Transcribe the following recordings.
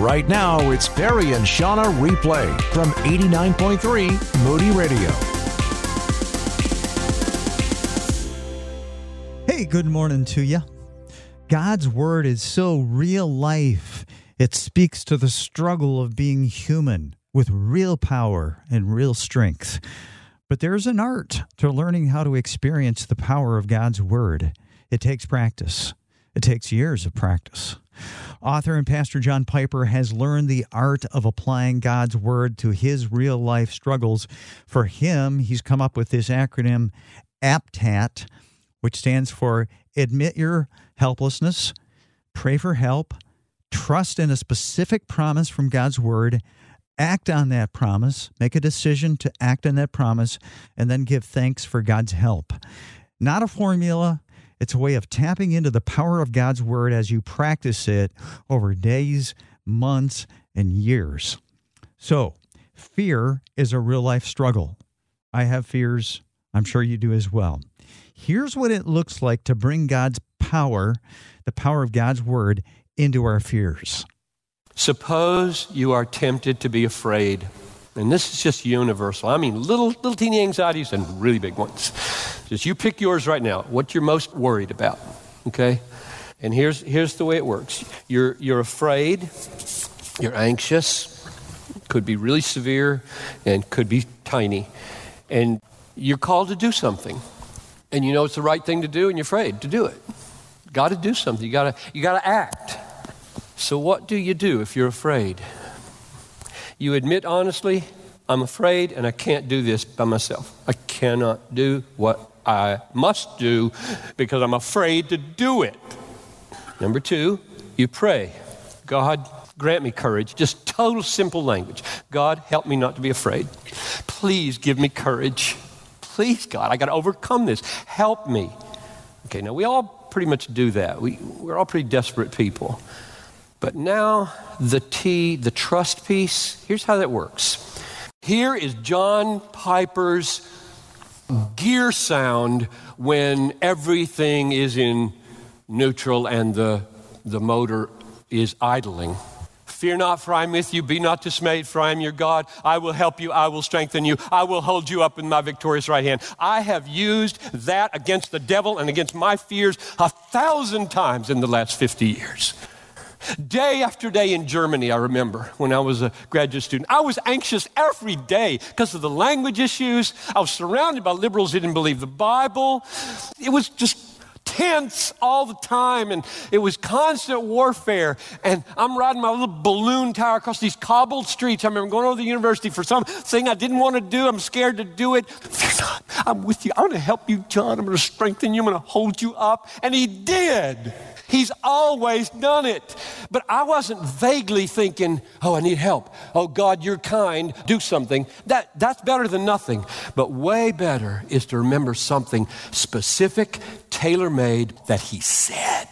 Right now, it's Barry and Shauna replay from 89.3 Moody Radio. Hey, good morning to you. God's word is so real life. It speaks to the struggle of being human with real power and real strength. But there's an art to learning how to experience the power of God's word. It takes practice. It takes years of practice. Author and Pastor John Piper has learned the art of applying God's word to his real life struggles. For him, he's come up with this acronym APTAT, which stands for Admit Your Helplessness, Pray for Help, Trust in a specific promise from God's word, act on that promise, make a decision to act on that promise, and then give thanks for God's help. Not a formula, it's a way of tapping into the power of God's word as you practice it over days, months, and years. So, fear is a real life struggle. I have fears. I'm sure you do as well. Here's what it looks like to bring God's power, the power of God's word, into our fears. Suppose you are tempted to be afraid. And this is just universal. I mean, little, little teeny anxieties and really big ones. Just you pick yours right now, what you're most worried about. Okay? And here's, here's the way it works you're, you're afraid, you're anxious, could be really severe, and could be tiny. And you're called to do something. And you know it's the right thing to do, and you're afraid to do it. Got to do something. You got to you got to act. So what do you do if you're afraid? You admit honestly, I'm afraid and I can't do this by myself. I cannot do what I must do because I'm afraid to do it. Number 2, you pray. God, grant me courage. Just total simple language. God, help me not to be afraid. Please give me courage. Please, God, I got to overcome this. Help me. Okay, now we all pretty much do that. We, we're all pretty desperate people. But now, the T, the trust piece, here's how that works. Here is John Piper's gear sound when everything is in neutral and the, the motor is idling. Fear not, for I am with you. Be not dismayed, for I am your God. I will help you. I will strengthen you. I will hold you up in my victorious right hand. I have used that against the devil and against my fears a thousand times in the last 50 years. Day after day in Germany, I remember when I was a graduate student. I was anxious every day because of the language issues. I was surrounded by liberals who didn't believe the Bible. It was just tense all the time and it was constant warfare. And i'm riding my little balloon tower across these cobbled streets. I remember going over to the university for something i didn't want to do. I'm scared to do it. I'm with you. I'm going to help you john. I'm going to strengthen you. I'm going to hold you up. And he did He's always done it. But I wasn't vaguely thinking, oh, I need help. Oh, God, you're kind. Do something. That, that's better than nothing. But way better is to remember something specific, tailor made that He said.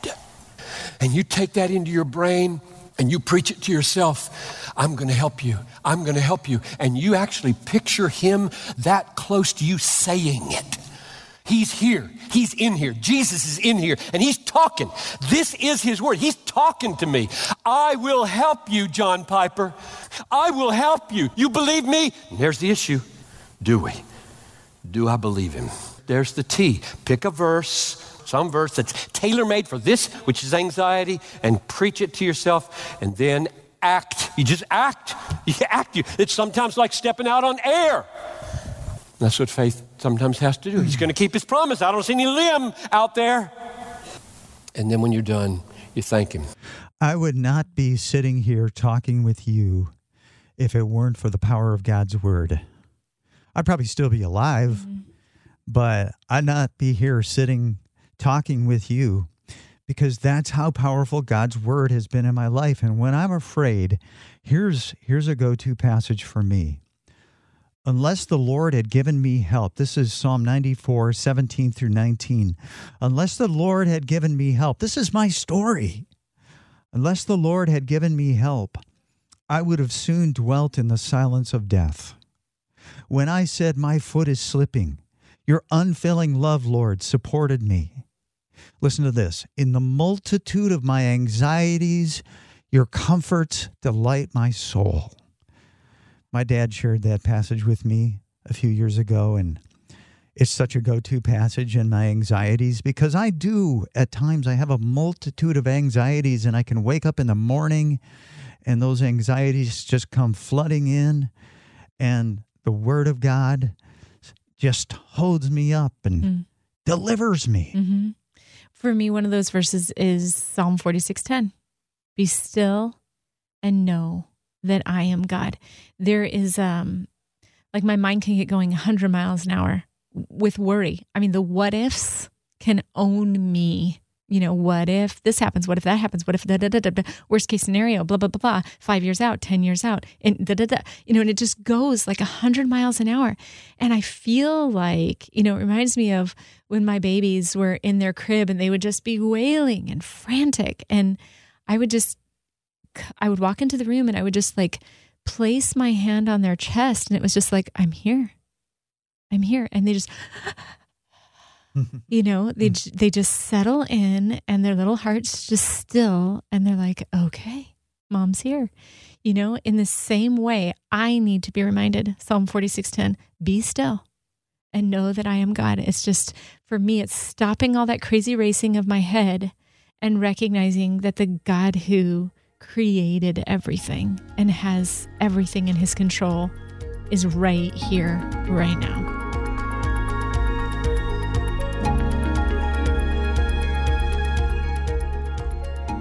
And you take that into your brain and you preach it to yourself. I'm going to help you. I'm going to help you. And you actually picture Him that close to you saying it. He's here. He's in here. Jesus is in here and he's talking. This is his word. He's talking to me. I will help you, John Piper. I will help you. You believe me? And there's the issue. Do we? Do I believe him? There's the T. Pick a verse, some verse that's tailor made for this, which is anxiety, and preach it to yourself, and then act. You just act. You act. It's sometimes like stepping out on air. That's what faith sometimes has to do. He's going to keep his promise. I don't see any limb out there. And then when you're done, you thank him. I would not be sitting here talking with you if it weren't for the power of God's word. I'd probably still be alive, mm-hmm. but I'd not be here sitting talking with you because that's how powerful God's word has been in my life. And when I'm afraid, here's here's a go-to passage for me unless the Lord had given me help. This is Psalm 94, 17 through 19. Unless the Lord had given me help. This is my story. Unless the Lord had given me help, I would have soon dwelt in the silence of death. When I said, My foot is slipping, your unfailing love, Lord, supported me. Listen to this. In the multitude of my anxieties, Your comforts delight my soul. My dad shared that passage with me a few years ago, and it's such a go to passage in my anxieties because I do at times, I have a multitude of anxieties, and I can wake up in the morning and those anxieties just come flooding in, and the Word of God just holds me up and mm. delivers me. Mm-hmm. For me, one of those verses is Psalm 46:10. Be still and know that I am God. There is um like my mind can get going 100 miles an hour with worry. I mean, the what ifs can own me. You know, what if this happens? What if that happens? What if da da da da? Worst case scenario, blah blah blah blah. Five years out, ten years out, and da da da. You know, and it just goes like a hundred miles an hour. And I feel like, you know, it reminds me of when my babies were in their crib and they would just be wailing and frantic, and I would just, I would walk into the room and I would just like place my hand on their chest, and it was just like, I'm here. I'm here. And they just, you know, they, hmm. they just settle in and their little hearts just still. And they're like, okay, mom's here. You know, in the same way, I need to be reminded Psalm 46:10, be still and know that I am God. It's just, for me, it's stopping all that crazy racing of my head and recognizing that the God who created everything and has everything in his control is right here, right now.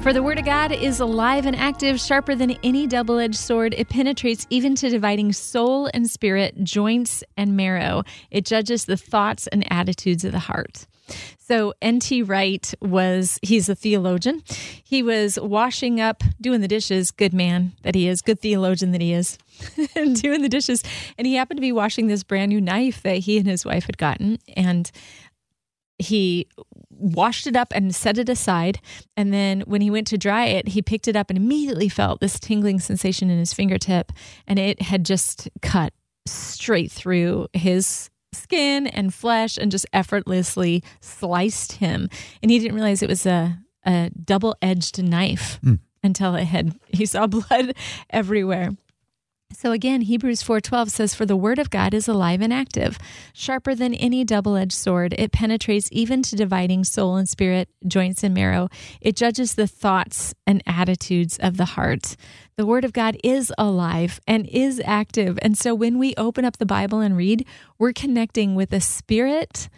For the Word of God is alive and active, sharper than any double edged sword. It penetrates even to dividing soul and spirit, joints and marrow. It judges the thoughts and attitudes of the heart. So N.T. Wright was, he's a theologian. He was washing up, doing the dishes, good man that he is, good theologian that he is, doing the dishes. And he happened to be washing this brand new knife that he and his wife had gotten. And he washed it up and set it aside. And then when he went to dry it, he picked it up and immediately felt this tingling sensation in his fingertip. And it had just cut straight through his skin and flesh and just effortlessly sliced him. And he didn't realize it was a, a double edged knife mm. until it had, he saw blood everywhere. So again, Hebrews 4:12 says for the word of God is alive and active, sharper than any double-edged sword. It penetrates even to dividing soul and spirit, joints and marrow. It judges the thoughts and attitudes of the heart. The word of God is alive and is active. And so when we open up the Bible and read, we're connecting with a spirit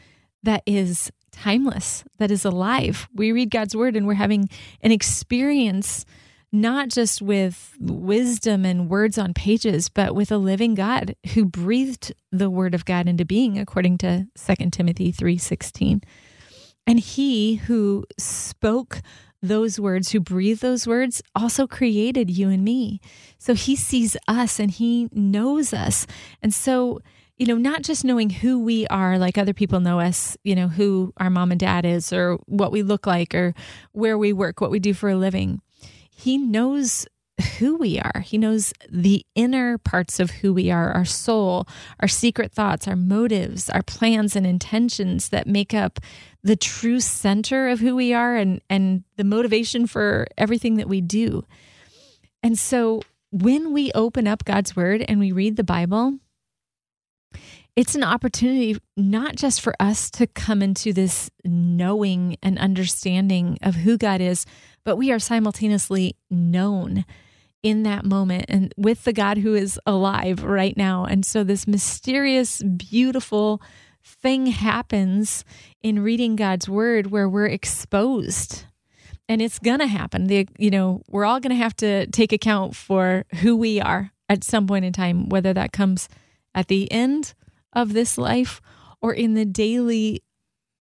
that is timeless, that is alive. We read God's word and we're having an experience not just with wisdom and words on pages, but with a living God who breathed the word of God into being, according to 2 Timothy 3:16. And he who spoke those words, who breathed those words, also created you and me. So he sees us and he knows us. And so, you know, not just knowing who we are, like other people know us, you know, who our mom and dad is, or what we look like, or where we work, what we do for a living he knows who we are. He knows the inner parts of who we are, our soul, our secret thoughts, our motives, our plans and intentions that make up the true center of who we are and, and the motivation for everything that we do. And so when we open up God's word and we read the Bible, it's an opportunity not just for us to come into this knowing and understanding of who God is, but we are simultaneously known in that moment and with the God who is alive right now. And so this mysterious, beautiful thing happens in reading God's word where we're exposed. And it's going to happen. The, you know, we're all going to have to take account for who we are at some point in time, whether that comes at the end of this life or in the daily,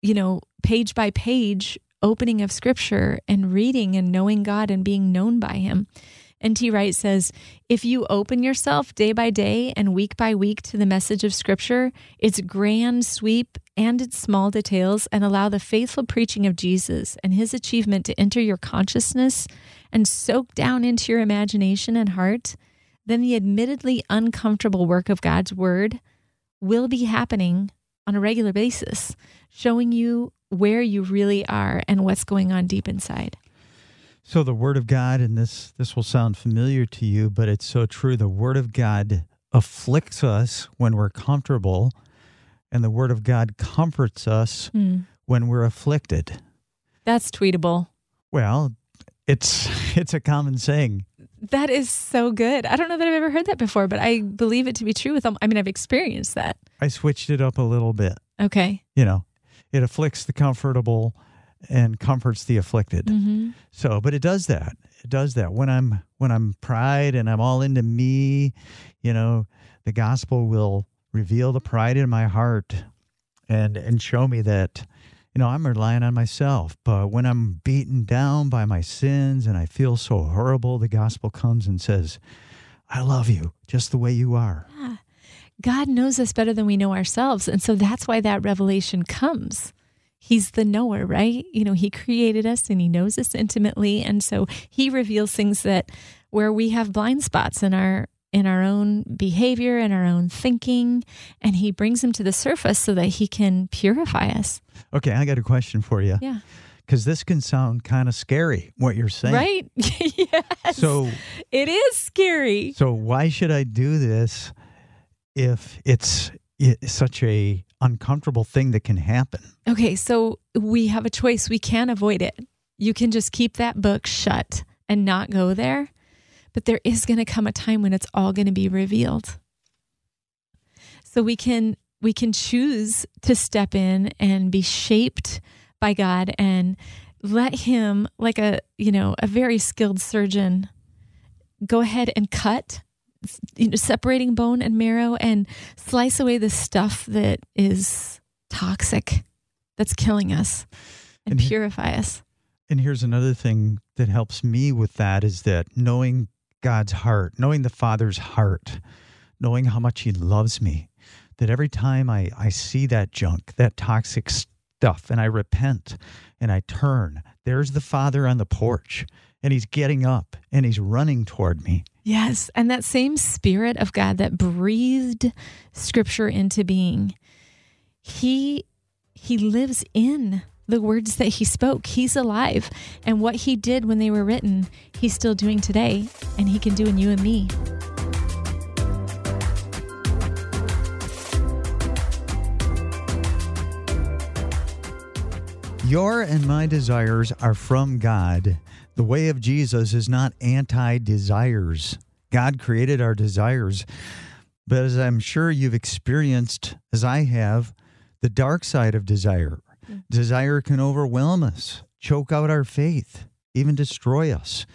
you know, page by page opening of scripture and reading and knowing God and being known by Him. N.T. Wright says, if you open yourself day by day and week by week to the message of Scripture, its grand sweep and its small details, and allow the faithful preaching of Jesus and his achievement to enter your consciousness and soak down into your imagination and heart, then the admittedly uncomfortable work of God's Word will be happening on a regular basis, showing you where you really are and what's going on deep inside. So the word of God, and this this will sound familiar to you, but it's so true. The word of God afflicts us when we're comfortable, and the word of God comforts us hmm. when we're afflicted. That's tweetable. Well, it's it's a common saying. That is so good. I don't know that I've ever heard that before, but I believe it to be true with them. I mean, I've experienced that. I switched it up a little bit. Okay. You know, it afflicts the comfortable and comforts the afflicted. Mm-hmm. So, but it does that. It does that. When I'm when I'm pride and I'm all into me, you know, the gospel will reveal the pride in my heart and and show me that you know, I'm relying on myself. But when I'm beaten down by my sins and I feel so horrible, the gospel comes and says, I love you just the way you are. God knows us better than we know ourselves. And so that's why that revelation comes. He's the knower, right? You know, He created us and He knows us intimately. And so He reveals things that where we have blind spots in our in our own behavior and our own thinking and he brings them to the surface so that he can purify us Okay, I got a question for you. yeah Because this can sound kind of scary, what you're saying. right yes So it is scary So why should I do this if it's, it's such a uncomfortable thing that can happen? Okay, so we have a choice. We can avoid it. You can just keep that book shut and not go there. But there is going to come a time when it's all going to be revealed. So we can we can choose to step in and be shaped by God and let him like a, you know, a very skilled surgeon go ahead and cut you know, separating bone and marrow and slice away the stuff that is toxic that's killing us and, And he- purify us. And here's another thing that helps me with that is that knowing God's heart, knowing the Father's heart, knowing how much He loves me, that every time I, I see that junk, that toxic stuff, and I repent and I turn, there's the Father on the porch and He's getting up and He's running toward me. Yes, and that same spirit of God that breathed scripture into being, he he lives in the words that he spoke. He's alive, and what he did when they were written, he's still doing today, and he can do in you and me. Your and my desires are from God. The way of Jesus is not anti desires. God created our desires. But as I'm sure you've experienced, as I have, the dark side of desire. Desire can overwhelm us, choke out our faith, even destroy us.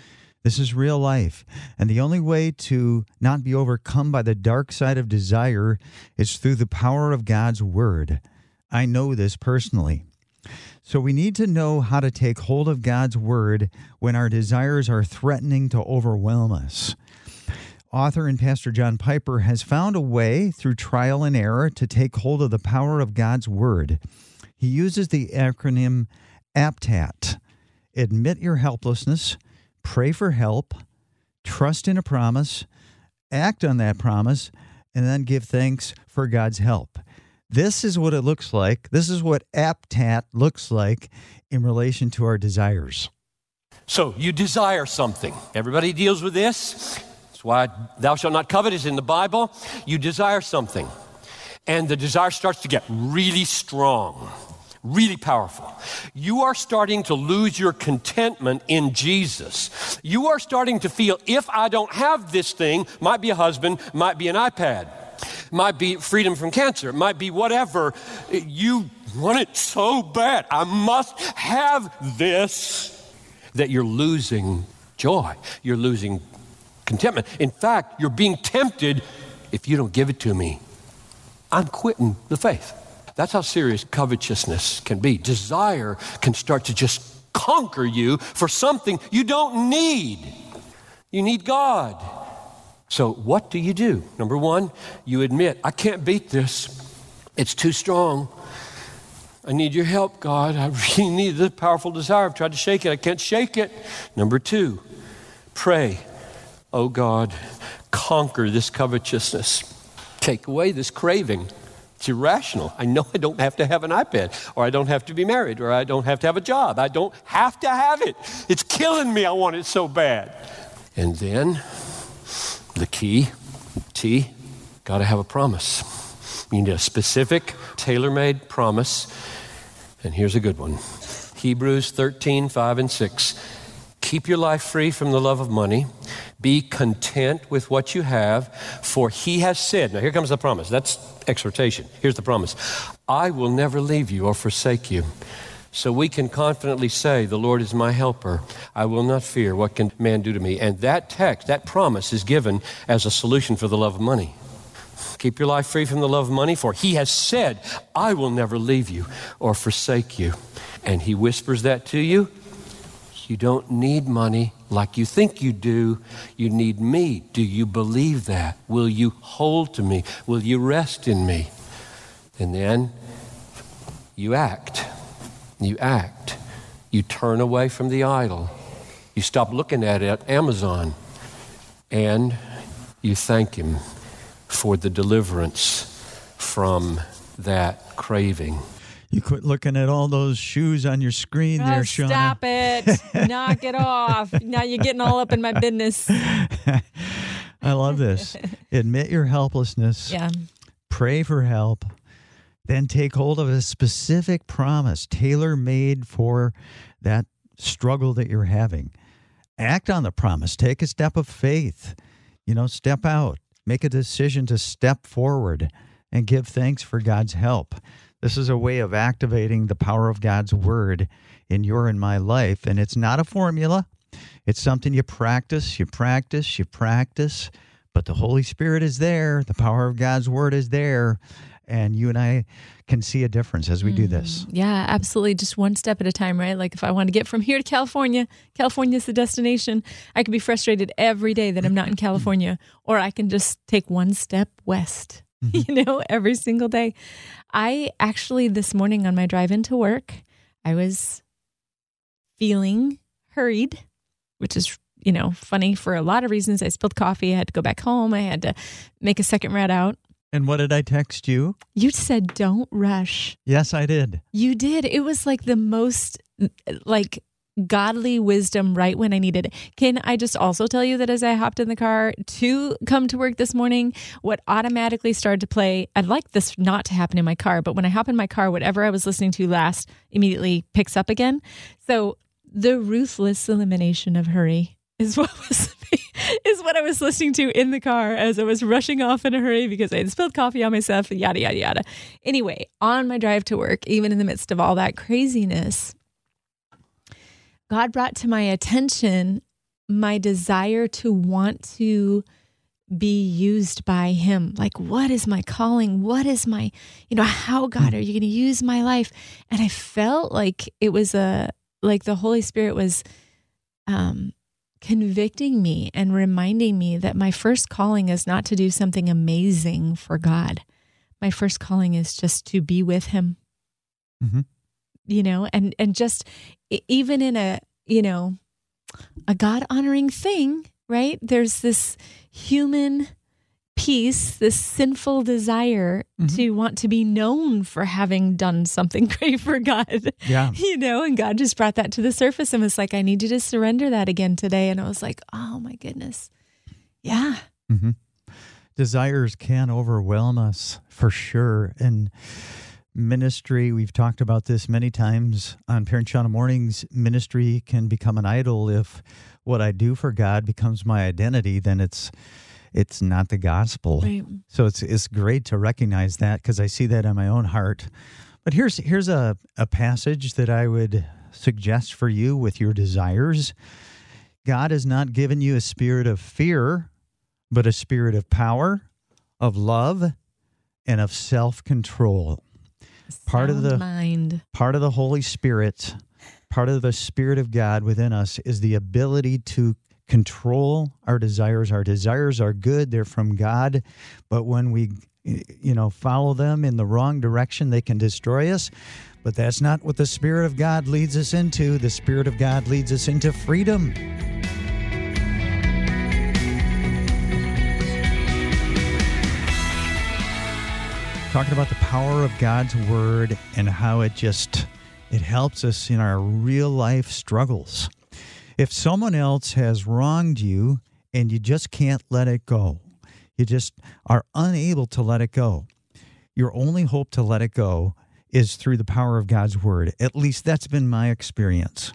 This is real life. And the only way to not be overcome by the dark side of desire is through the power of God's word. I know this personally. So we need to know how to take hold of God's word when our desires are threatening to overwhelm us. Author and Pastor John Piper has found a way through trial and error to take hold of the power of God's word. He uses the acronym APTAT Admit your helplessness, pray for help, trust in a promise, act on that promise, and then give thanks for God's help. This is what it looks like. This is what APTAT looks like in relation to our desires. So you desire something. Everybody deals with this. That's why thou shalt not covet is in the Bible. You desire something. And the desire starts to get really strong, really powerful. You are starting to lose your contentment in Jesus. You are starting to feel if I don't have this thing, might be a husband, might be an iPad, might be freedom from cancer, might be whatever. You want it so bad. I must have this that you're losing joy. You're losing contentment. In fact, you're being tempted if you don't give it to me. I'm quitting the faith. That's how serious covetousness can be. Desire can start to just conquer you for something you don't need. You need God. So, what do you do? Number one, you admit, I can't beat this. It's too strong. I need your help, God. I really need this powerful desire. I've tried to shake it. I can't shake it. Number two, pray. Oh God, conquer this covetousness. Take away this craving It's irrational. I know I don't have to have an iPad, or I don't have to be married, or I don't have to have a job. I don't have to have it. It's killing me. I want it so bad. And then the key, T, got to have a promise. You need a specific, tailor made promise. And here's a good one Hebrews 13, 5 and 6. Keep your life free from the love of money. Be content with what you have, for he has said, now here comes the promise. That's exhortation. Here's the promise I will never leave you or forsake you. So we can confidently say, The Lord is my helper. I will not fear. What can man do to me? And that text, that promise, is given as a solution for the love of money. Keep your life free from the love of money, for he has said, I will never leave you or forsake you. And he whispers that to you. You don't need money like you think you do. You need me. Do you believe that? Will you hold to me? Will you rest in me? And then you act. You act. You turn away from the idol. You stop looking at it at Amazon. And you thank Him for the deliverance from that craving. You quit looking at all those shoes on your screen there, ah, Sean. Stop it. Knock it off. Now you're getting all up in my business. I love this. Admit your helplessness. Yeah. Pray for help. Then take hold of a specific promise, tailor made for that struggle that you're having. Act on the promise. Take a step of faith. You know, step out. Make a decision to step forward and give thanks for God's help. This is a way of activating the power of God's word in your and my life. And it's not a formula, it's something you practice, you practice, you practice. But the Holy Spirit is there, the power of God's word is there. And you and I can see a difference as we do this. Mm, yeah, absolutely. Just one step at a time, right? Like if I want to get from here to California, California's the destination. I could be frustrated every day that I'm not in California, or I can just take one step west, you mm-hmm. know, every single day. I actually, this morning on my drive into work, I was feeling hurried, which is, you know, funny for a lot of reasons. I spilled coffee. I had to go back home. I had to make a second route out. And what did I text you? You said, don't rush. Yes, I did. You did. It was like the most like godly wisdom right when I needed it. Can I just also tell you that as I hopped in the car to come to work this morning, what automatically started to play, I'd like this not to happen in my car, but when I hop in my car, whatever I was listening to last immediately picks up again. So the ruthless elimination of hurry is what was is what I was listening to in the car as I was rushing off in a hurry because I had spilled coffee on myself, yada yada yada. Anyway, on my drive to work, even in the midst of all that craziness, God brought to my attention my desire to want to be used by him. Like, what is my calling? What is my, you know, how God are you going to use my life? And I felt like it was a, like the Holy Spirit was, um, convicting me and reminding me that my first calling is not to do something amazing for God. My first calling is just to be with him. Mhm. You know, and and just even in a, you know, a God honoring thing, right? There's this human piece, this sinful desire to want to be known for having done something great for God Yeah. you know, and God just brought that to the surface and was like, I need you to surrender that again today. And I was like, oh my goodness. Yeah. Mm-hmm. desires can overwhelm us for sure. And ministry, we've talked about this many times on Parent Shauna Mornings. Ministry can become an idol if what I do for God becomes my identity. Then it's it's not the gospel. Right. So it's it's great to recognize that because I see that in my own heart. But here's here's a, a passage that I would suggest for you with your desires. God has not given you a spirit of fear, but a spirit of power, of love, and of self-control. Part of the mind. part of the Holy Spirit, part of the Spirit of God within us is the ability to control our desires. Our desires are good, they're from God, but when we you know follow them in the wrong direction, they can destroy us. But that's not what the Spirit of God leads us into. The Spirit of God leads us into freedom. Talking about the power of God's word and how it just it helps us in our real life struggles. If someone else has wronged you and you just can't let it go, you just are unable to let it go. Your only hope to let it go is through the power of God's word. At least that's been my experience.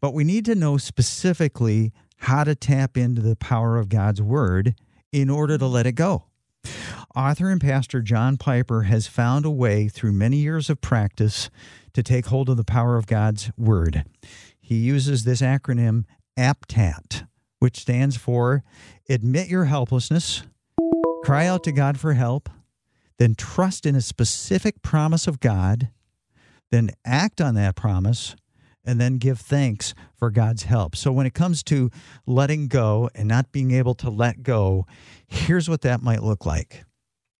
But we need to know specifically how to tap into the power of God's word in order to let it go. Author and pastor John Piper has found a way through many years of practice to take hold of the power of God's Word. He uses this acronym APTAT, which stands for Admit Your Helplessness, Cry Out to God for Help, then trust in a specific promise of God, then act on that promise, and then give thanks for God's help. So, when it comes to letting go and not being able to let go, here's what that might look like.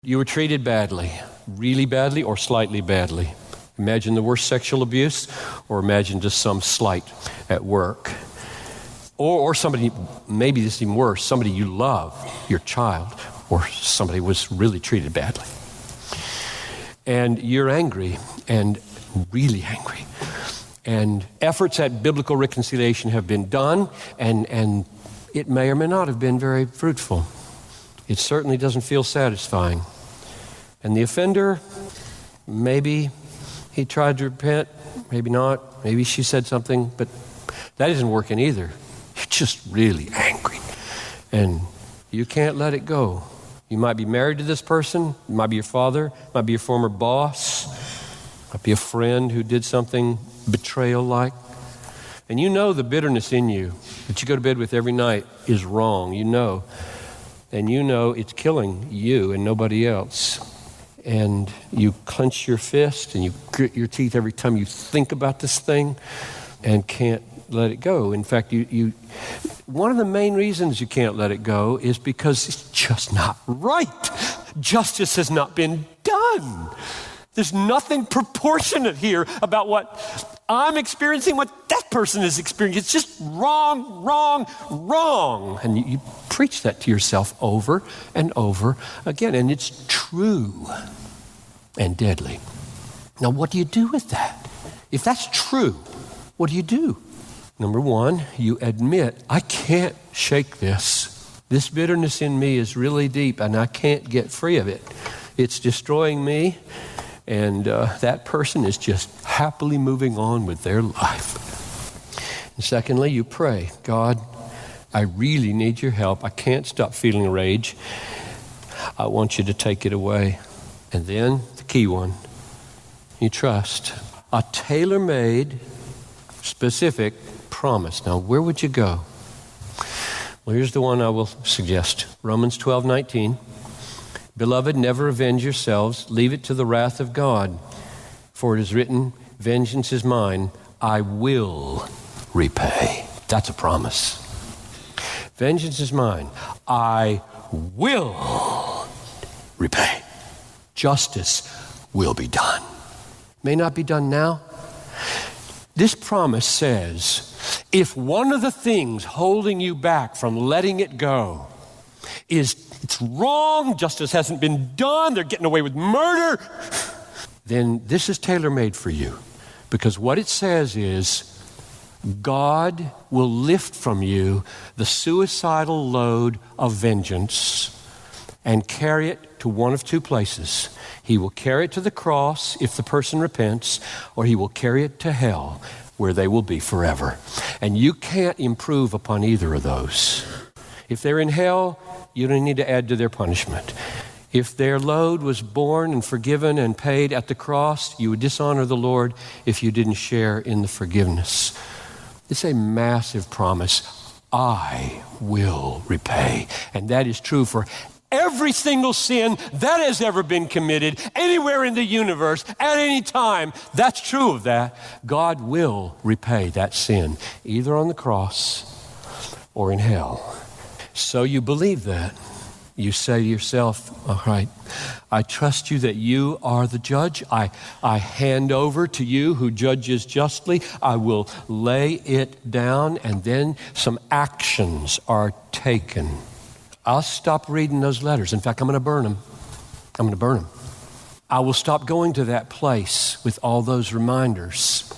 You were treated badly, really badly, or slightly badly. Imagine the worst sexual abuse, or imagine just some slight at work. Or, or somebody, maybe this is even worse, somebody you love, your child, or somebody was really treated badly. And you're angry, and really angry. And efforts at biblical reconciliation have been done, and, and it may or may not have been very fruitful. It certainly doesn't feel satisfying. And the offender, maybe he tried to repent, maybe not. Maybe she said something, but that isn't working either. You're just really angry. And you can't let it go. You might be married to this person, it might be your father, it might be your former boss, it might be a friend who did something betrayal like. And you know the bitterness in you that you go to bed with every night is wrong. You know and you know it's killing you and nobody else. And you clench your fist and you grit your teeth every time you think about this thing and can't let it go. In fact, you, you, one of the main reasons you can't let it go is because it's just not right. Justice has not been done. There's nothing proportionate here about what I'm experiencing, what that person is experiencing. It's just wrong, wrong, wrong. And you, you preach that to yourself over and over again. And it's true and deadly. Now, what do you do with that? If that's true, what do you do? Number one, you admit, I can't shake this. This bitterness in me is really deep and I can't get free of it. It's destroying me and uh, that person is just happily moving on with their life. And secondly, you pray, God, I really need your help. I can't stop feeling rage. I want you to take it away. And then the key one you trust. A tailor made, specific promise. Now, where would you go? Well, here's the one I will suggest Romans 12 19. Beloved, never avenge yourselves. Leave it to the wrath of God. For it is written, Vengeance is mine. I will repay. That's a promise. Vengeance is mine. I will repay. Justice will be done. May not be done now. This promise says if one of the things holding you back from letting it go is it's wrong, justice hasn't been done, they're getting away with murder, then this is tailor made for you. Because what it says is God will lift from you the suicidal load of vengeance and carry it to one of two places. He will carry it to the cross if the person repents, or he will carry it to hell where they will be forever. And you can't improve upon either of those. If they're in hell, you don't need to add to their punishment. If their load was borne and forgiven and paid at the cross, you would dishonor the Lord if you didn't share in the forgiveness. It's a massive promise. I will repay. And that is true for every single sin that has ever been committed anywhere in the universe at any time. That's true of that. God will repay that sin, either on the cross or in hell. So you believe that. You say to yourself, All right, I trust you that you are the judge. I, I hand over to you who judges justly. I will lay it down, and then some actions are taken. I'll stop reading those letters. In fact, I'm going to burn them. I'm going to burn them. I will stop going to that place with all those reminders.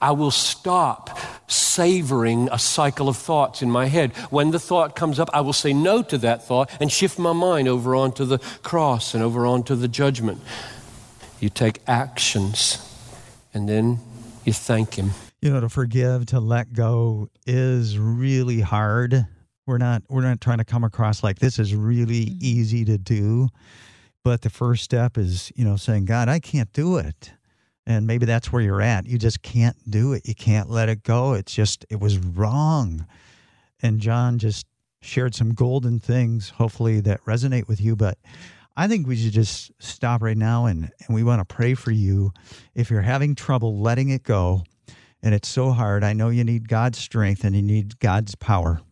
I will stop savoring a cycle of thoughts in my head. When the thought comes up, I will say no to that thought and shift my mind over onto the cross and over onto the judgment. You take actions and then you thank Him. You know, to forgive, to let go is really hard. We're not we're not trying to come across like this is really mm-hmm. easy to do. But the first step is, you know, saying, God, I can't do it. And maybe that's where you're at. You just can't do it. You can't let it go. It's just, it was wrong. And John just shared some golden things, hopefully, that resonate with you. But I think we should just stop right now and, and we want to pray for you. If you're having trouble letting it go, and it's so hard, I know you need God's strength and you need God's power.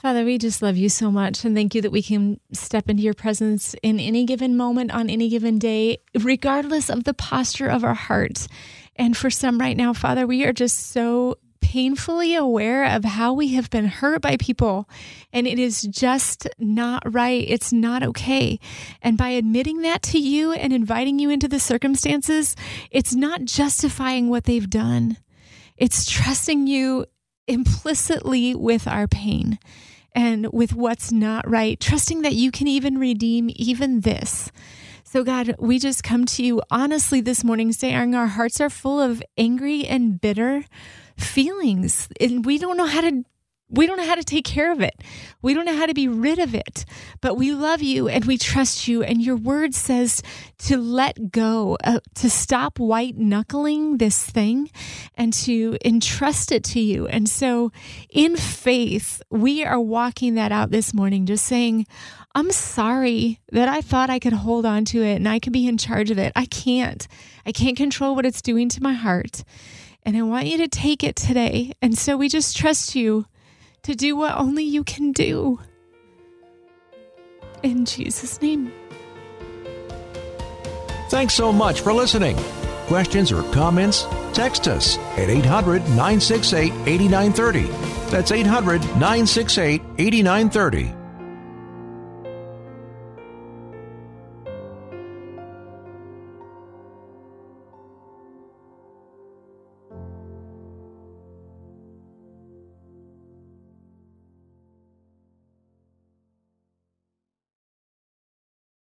Father, we just love you so much and thank you that we can step into your presence in any given moment on any given day, regardless of the posture of our hearts. And for some right now, Father, we are just so painfully aware of how we have been hurt by people. And it is just not right. It's not okay. And by admitting that to you and inviting you into the circumstances, it's not justifying what they've done, it's trusting you implicitly with our pain and with what's not right, trusting that you can even redeem even this. So, God, we just come to you honestly this morning saying our hearts are full of angry and bitter feelings, and we don't know how to we don't know how to take care of it. We don't know how to be rid of it. But we love you and we trust you. And your word says to let go, uh, to stop white knuckling this thing and to entrust it to you. And so, in faith, we are walking that out this morning, just saying, I'm sorry that I thought I could hold on to it and I could be in charge of it. I can't. I can't control what it's doing to my heart. And I want you to take it today. And so we just trust you to do what only you can do. In Jesus' name. Thanks so much for listening. Questions or comments? Text us at 800 968 8930. That's 800 968 8930